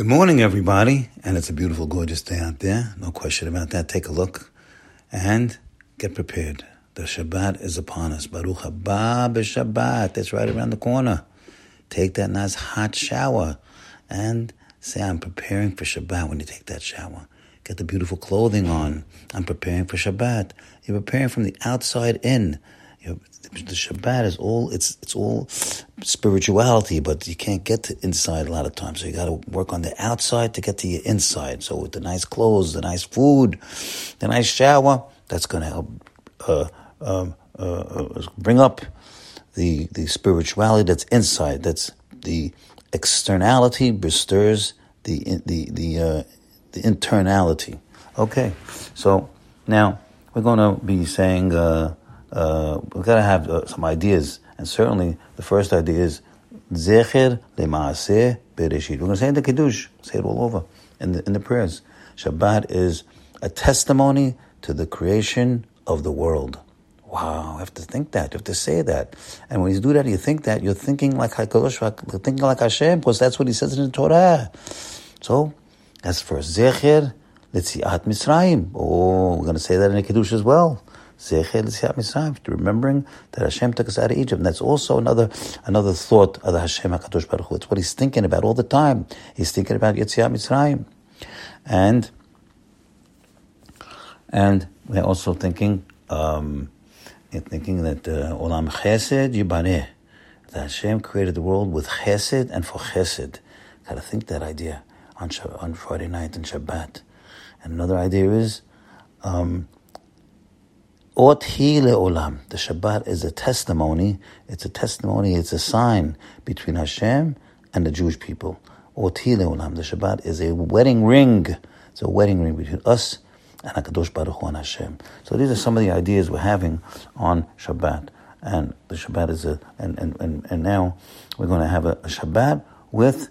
Good morning, everybody. And it's a beautiful, gorgeous day out there. No question about that. Take a look and get prepared. The Shabbat is upon us. Baruch haba b'Shabbat. That's right around the corner. Take that nice hot shower and say, I'm preparing for Shabbat when you take that shower. Get the beautiful clothing on. I'm preparing for Shabbat. You're preparing from the outside in. You know, the Shabbat is all it's it's all spirituality, but you can't get to inside a lot of times. So you got to work on the outside to get to your inside. So with the nice clothes, the nice food, the nice shower, that's going to help uh, um, uh, uh, bring up the the spirituality that's inside. That's the externality bestirs the the the uh, the internality. Okay, so now we're going to be saying. Uh, uh, we've got to have some ideas, and certainly the first idea is Zecher leMaaseh Bereshit. We're going to say in the Kiddush, say it all over in the, in the prayers. Shabbat is a testimony to the creation of the world. Wow, you have to think that. You have to say that. And when you do that, you think that, you're thinking like HaKadosh, you're thinking like Hashem, because that's what he says in the Torah. So, that's first. Zecher Letziat Mitzrayim. Oh, we're going to say that in the Kiddush as well remembering that Hashem took us out of Egypt. And that's also another another thought of the Hashem HaKadosh Baruch Hu. It's what he's thinking about all the time. He's thinking about Yetziat Mitzrayim. And and we're also thinking um, thinking that uh, Olam Chesed Yibaneh. That Hashem created the world with Chesed and for Chesed. Got to think that idea on on Friday night and Shabbat. And another idea is um, Le'olam. The Shabbat is a testimony. It's a testimony. It's a sign between Hashem and the Jewish people. Le'olam. The Shabbat is a wedding ring. It's a wedding ring between us and Hakadosh Baruch Hu and Hashem. So these are some of the ideas we're having on Shabbat. And the Shabbat is a and and and, and now we're going to have a, a Shabbat with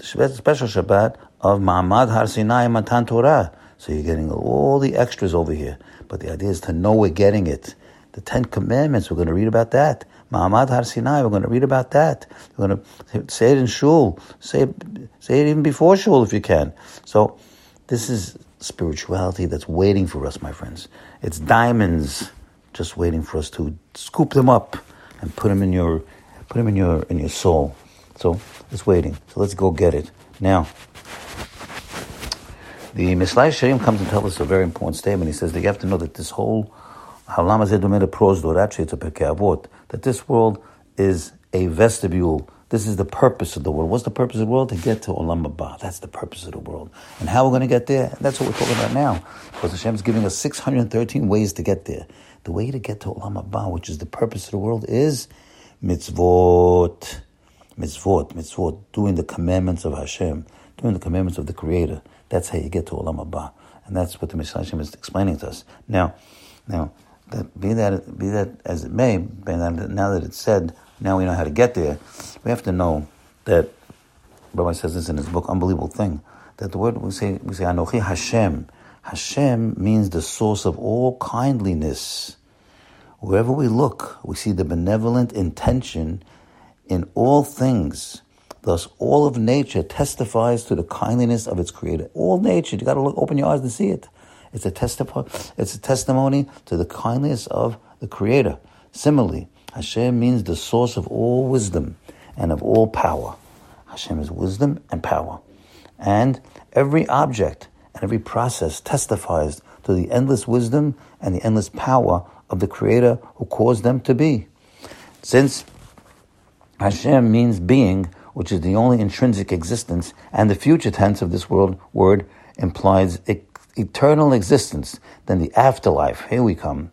special Shabbat of Ma'amad Har Sinai Matan Torah. So you're getting all the extras over here. But the idea is to know we're getting it. The Ten Commandments, we're going to read about that. Ma'amad Har Sinai, we're going to read about that. We're going to say it in shul. Say it, say it even before shul if you can. So this is spirituality that's waiting for us, my friends. It's diamonds just waiting for us to scoop them up and put them in your put them in your in your soul. So it's waiting. So let's go get it now. The Mesilat Yesharim comes and tells us a very important statement. He says that you have to know that this whole Halam Prosdor, actually it's a that this world is a vestibule. This is the purpose of the world. What's the purpose of the world? To get to Olam Haba. That's the purpose of the world. And how we're going to get there? That's what we're talking about now. Because Hashem is giving us 613 ways to get there. The way to get to Olam Haba, which is the purpose of the world, is mitzvot. Mitzvot, mitzvot, doing the commandments of Hashem, doing the commandments of the Creator. That's how you get to Olam Haba. And that's what the Messiah is explaining to us. Now, now, that, be that be that as it may, now that it's said, now we know how to get there. We have to know that Rabbi says this in his book, unbelievable thing. That the word we say we say Anochi Hashem. Hashem means the source of all kindliness. Wherever we look, we see the benevolent intention in all things. Thus, all of nature testifies to the kindliness of its creator. All nature, you got to look, open your eyes and see it. It's a. It's a testimony to the kindness of the creator. Similarly, Hashem means the source of all wisdom and of all power. Hashem is wisdom and power. And every object and every process testifies to the endless wisdom and the endless power of the Creator who caused them to be. Since Hashem means being, which is the only intrinsic existence, and the future tense of this world word implies e- eternal existence, then the afterlife, here we come,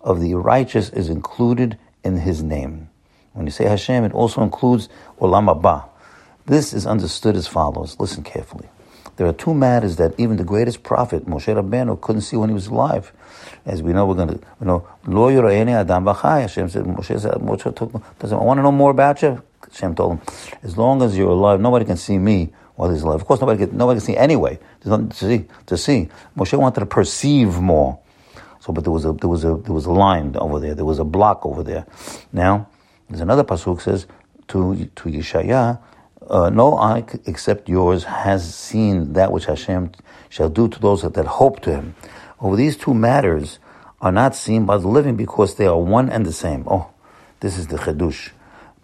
of the righteous is included in his name. When you say Hashem, it also includes Olam Haba. This is understood as follows. Listen carefully. There are two matters that even the greatest prophet, Moshe Rabbeinu, couldn't see when he was alive. As we know, we're going to, you know, Lo Adam Hashem said, Moshe said, Moshe I want to know more about you. Hashem told him, as long as you're alive, nobody can see me while he's alive. Of course, nobody can, nobody can see anyway. There's nothing to see. To see. Moshe wanted to perceive more. So, but there was a there was a there was a line over there. There was a block over there. Now, there's another pasuk says to to Yeshaya, uh, no eye except yours has seen that which Hashem shall do to those that, that hope to Him. Over these two matters are not seen by the living because they are one and the same. Oh, this is the chedush.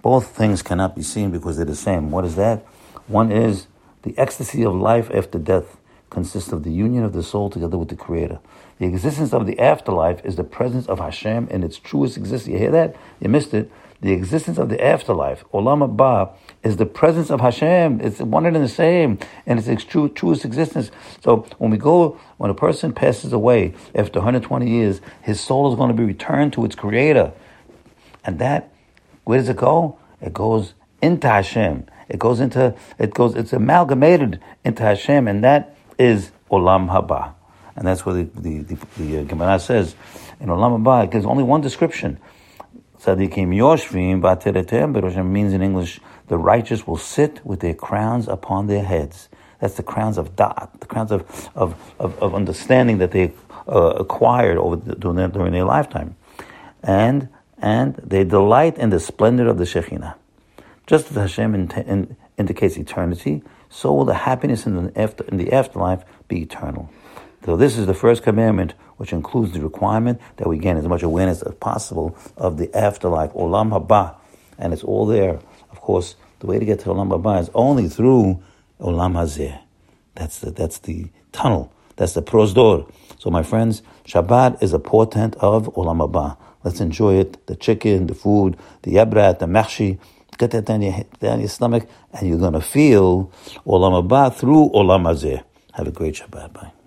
Both things cannot be seen because they're the same. What is that? One is the ecstasy of life after death consists of the union of the soul together with the Creator. The existence of the afterlife is the presence of Hashem in its truest existence. You hear that? You missed it. The existence of the afterlife, Olam Haba, is the presence of Hashem. It's one and the same, and it's its true, truest existence. So when we go, when a person passes away after 120 years, his soul is going to be returned to its Creator, and that, where does it go? It goes into Hashem. It goes into, it goes, it's amalgamated into Hashem, and that is Olam Haba. And that's what the, the, the, the uh, Gemara says. In Olam Haba, there's only one description. Tzadikim Yoshvim Bateretem Beroshim means in English, the righteous will sit with their crowns upon their heads. That's the crowns of Da'at, the crowns of, of, of, of understanding that they uh, acquired over the, during, their, during their lifetime. And, and they delight in the splendor of the Shekhinah. Just as Hashem in, in, indicates eternity, so will the happiness in the, after, in the afterlife be eternal. So this is the first commandment, which includes the requirement that we gain as much awareness as possible of the afterlife, Olam Haba, and it's all there. Of course, the way to get to Olam Haba is only through Olam Hazeh. That's the, that's the tunnel. That's the prosdor. So my friends, Shabbat is a portent of Olam Haba. Let's enjoy it. The chicken, the food, the yabrat, the machshi. Get that down your, down your stomach, and you're going to feel Olam Haba through Olam Hazeh. Have a great Shabbat. Bye.